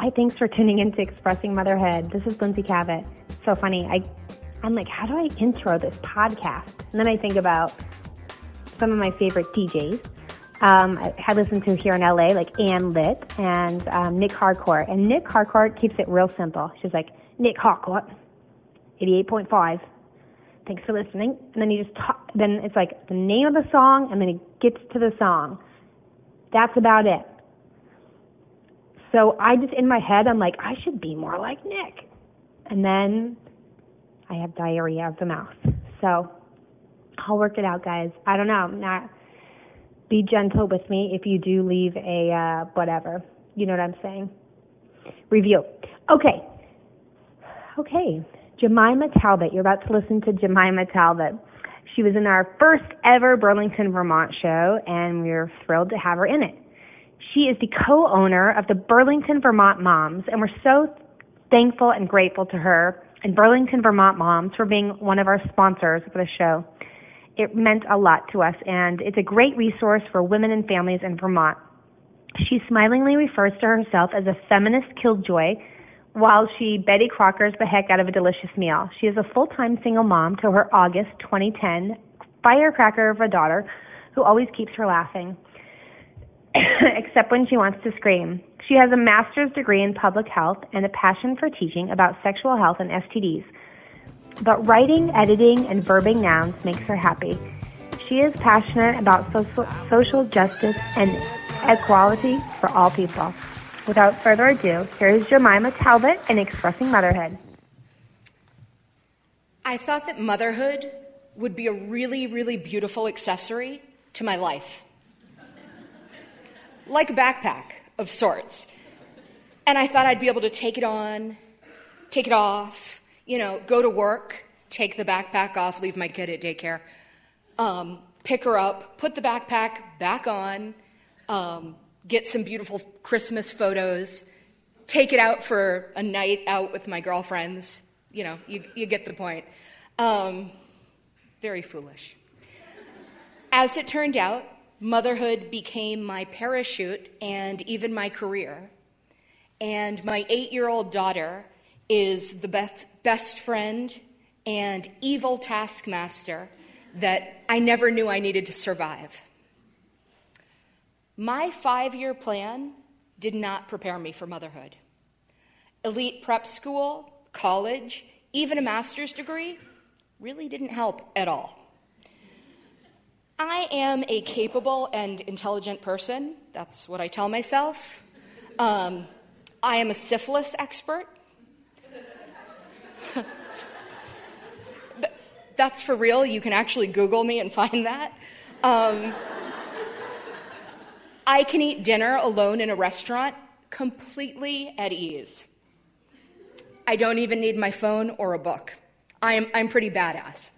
Hi, thanks for tuning in to Expressing Motherhood. This is Lindsay Kavet. So funny. I, I'm like, how do I intro this podcast? And then I think about some of my favorite DJs. Um, I, had listened to here in LA, like Anne Litt and um, Nic Harcourt. And Nic Harcourt keeps it real simple. She's like, Nic Harcourt, 88.5. Thanks for listening. And then you just talk, then it's like the name of the song and then it gets to the song. That's about it. So I just, in my head, I'm like, I should be more like Nic. And then I have diarrhea of the mouth. So I'll work it out, guys. I don't know. Not, be gentle with me if you do leave a uh, whatever. You know what I'm saying? Review. Okay. Okay. Jemima Talbot. You're about to listen to Jemima Talbot. She was in our first ever Burlington, Vermont show, and we are thrilled to have her in it. She is the co-owner of the Burlington Vermont Moms, and we're so thankful and grateful to her and Burlington Vermont Moms for being one of our sponsors for the show. It meant a lot to us, and it's a great resource for women and families in Vermont. She smilingly refers to herself as a feminist killjoy while she Betty Crockers the heck out of a delicious meal. She is a full-time single mom to her August 2010 firecracker of a daughter who always keeps her laughing. except when she wants to scream. She has a master's degree in public health and a passion for teaching about sexual health and STDs. But writing, editing, and verbing nouns makes her happy. She is passionate about social, social justice and equality for all people. Without further ado, here is Jemima Talbot in Expressing Motherhood. I thought that motherhood would be a really, really beautiful accessory to my life like a backpack of sorts. And I thought I'd be able to take it on, take it off, you know, go to work, take the backpack off, leave my kid at daycare, um, pick her up, put the backpack back on, um, get some beautiful Christmas photos, take it out for a night out with my girlfriends. You know, you, you get the point. Um, very foolish. As it turned out, Motherhood became my parachute and even my career. And my eight year old daughter is the best, best friend and evil taskmaster that I never knew I needed to survive. My five year plan did not prepare me for motherhood. Elite prep school, college, even a master's degree really didn't help at all. I am a capable and intelligent person. That's what I tell myself. Um, I am a syphilis expert. That's for real. You can actually Google me and find that. Um, I can eat dinner alone in a restaurant completely at ease. I don't even need my phone or a book. I'm, I'm pretty badass.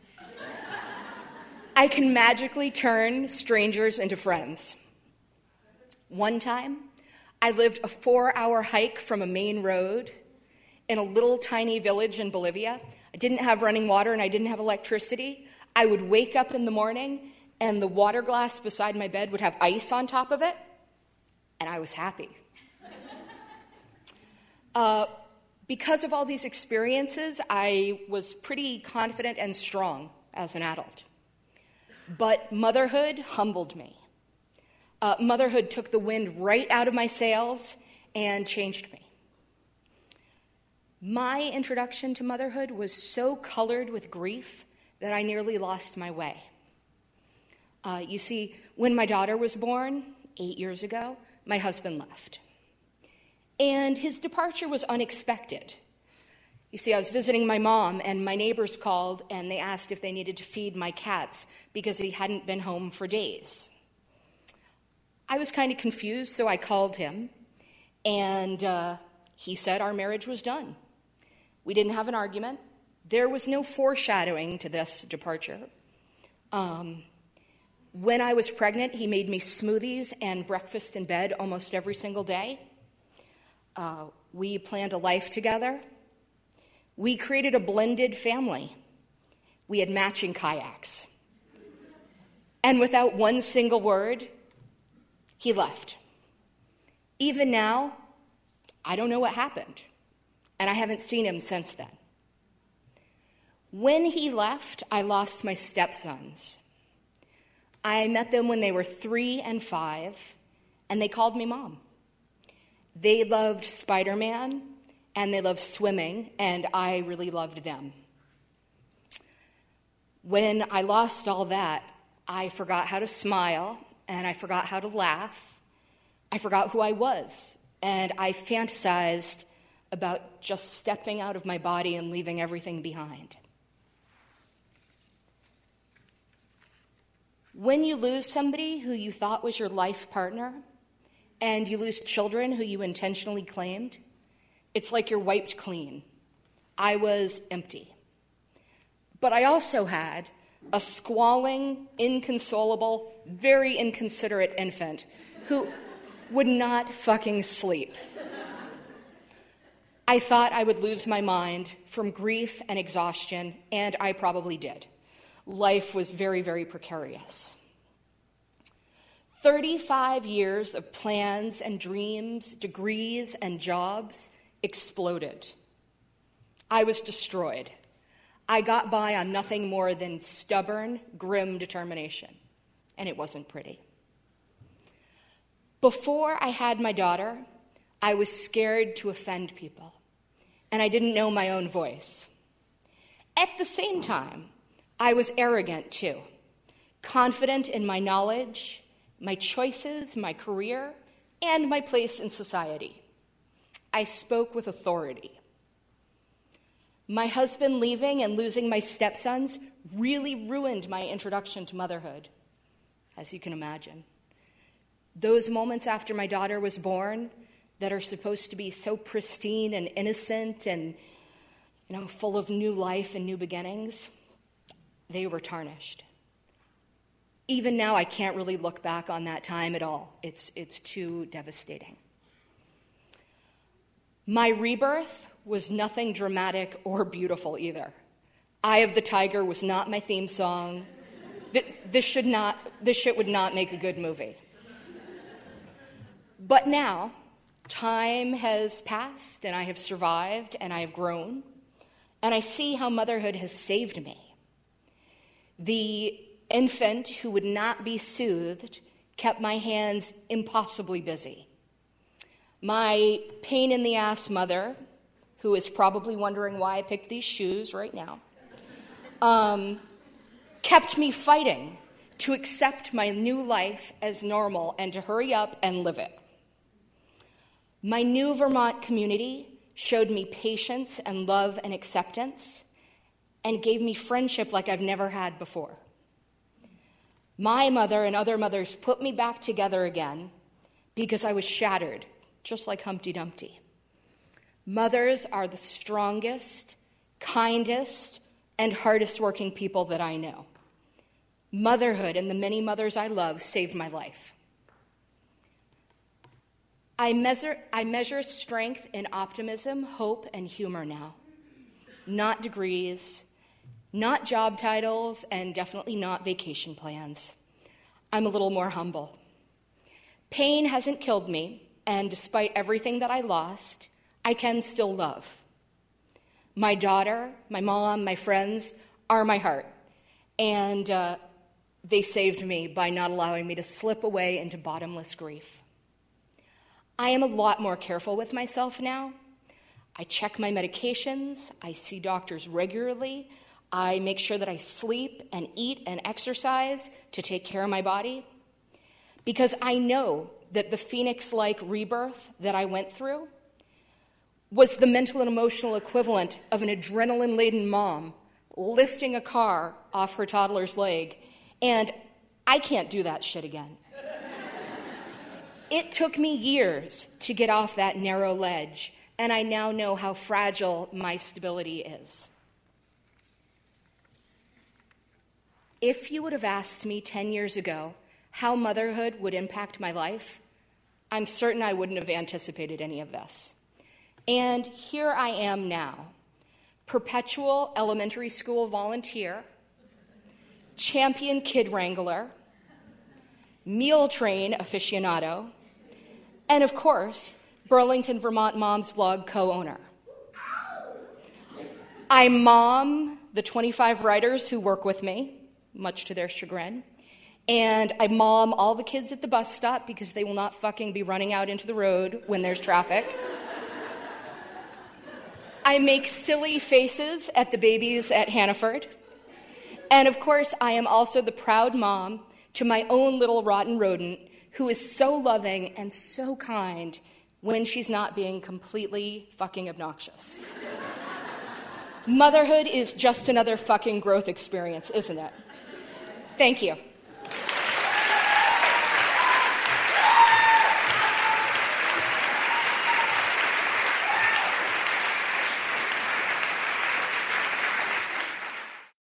I can magically turn strangers into friends. One time, I lived a four hour hike from a main road in a little tiny village in Bolivia. I didn't have running water and I didn't have electricity. I would wake up in the morning and the water glass beside my bed would have ice on top of it, and I was happy. Uh, because of all these experiences, I was pretty confident and strong as an adult. But motherhood humbled me. Uh, motherhood took the wind right out of my sails and changed me. My introduction to motherhood was so colored with grief that I nearly lost my way. Uh, you see, when my daughter was born, eight years ago, my husband left. And his departure was unexpected. You see, I was visiting my mom, and my neighbors called and they asked if they needed to feed my cats because he hadn't been home for days. I was kind of confused, so I called him, and uh, he said our marriage was done. We didn't have an argument. There was no foreshadowing to this departure. Um, when I was pregnant, he made me smoothies and breakfast in bed almost every single day. Uh, we planned a life together. We created a blended family. We had matching kayaks. And without one single word, he left. Even now, I don't know what happened, and I haven't seen him since then. When he left, I lost my stepsons. I met them when they were three and five, and they called me mom. They loved Spider Man and they loved swimming, and I really loved them. When I lost all that, I forgot how to smile and I forgot how to laugh. I forgot who I was, and I fantasized about just stepping out of my body and leaving everything behind. When you lose somebody who you thought was your life partner, and you lose children who you intentionally claimed, it's like you're wiped clean. I was empty. But I also had a squalling, inconsolable, very inconsiderate infant who would not fucking sleep. I thought I would lose my mind from grief and exhaustion, and I probably did. Life was very, very precarious. 35 years of plans and dreams, degrees and jobs exploded. I was destroyed. I got by on nothing more than stubborn, grim determination, and it wasn't pretty. Before I had my daughter, I was scared to offend people, and I didn't know my own voice. At the same time, I was arrogant too, confident in my knowledge, my choices, my career, and my place in society. I spoke with authority. My husband leaving and losing my stepsons really ruined my introduction to motherhood, as you can imagine. Those moments after my daughter was born that are supposed to be so pristine and innocent and you know full of new life and new beginnings, they were tarnished. Even now I can't really look back on that time at all. It's it's too devastating. My rebirth was nothing dramatic or beautiful either. Eye of the Tiger was not my theme song. This should not this shit would not make a good movie. But now, time has passed and I have survived and I have grown, and I see how motherhood has saved me. The infant who would not be soothed kept my hands impossibly busy. My pain in the ass mother, who is probably wondering why I picked these shoes right now, um, kept me fighting to accept my new life as normal and to hurry up and live it. My new Vermont community showed me patience and love and acceptance and gave me friendship like I've never had before. My mother and other mothers put me back together again because I was shattered, just like Humpty Dumpty. Mothers are the strongest, kindest, and hardest working people that I know. Motherhood and the many mothers I love saved my life. I measure, I measure strength in optimism, hope, and humor now. Not degrees, not job titles, and definitely not vacation plans. I'm a little more humble. Pain hasn't killed me, and despite everything that I lost, I can still love. My daughter, my mom, my friends are my heart, and uh, they saved me by not allowing me to slip away into bottomless grief. I am a lot more careful with myself now. I check my medications, I see doctors regularly, I make sure that I sleep and eat and exercise to take care of my body. Because I know that the phoenix like rebirth that I went through was the mental and emotional equivalent of an adrenaline laden mom lifting a car off her toddler's leg. And I can't do that shit again. It took me years to get off that narrow ledge, and I now know how fragile my stability is. If you would have asked me 10 years ago how motherhood would impact my life, I'm certain I wouldn't have anticipated any of this. And here I am now, perpetual elementary school volunteer, champion kid wrangler, meal train aficionado, and of course, Burlington, Vermont Moms Blog co owner. I mom the 25 writers who work with me, much to their chagrin. And I mom all the kids at the bus stop because they will not fucking be running out into the road when there's traffic. I make silly faces at the babies at Hannaford. And of course, I am also the proud mom to my own little rotten rodent who is so loving and so kind when she's not being completely fucking obnoxious. Motherhood is just another fucking growth experience, isn't it? Thank you.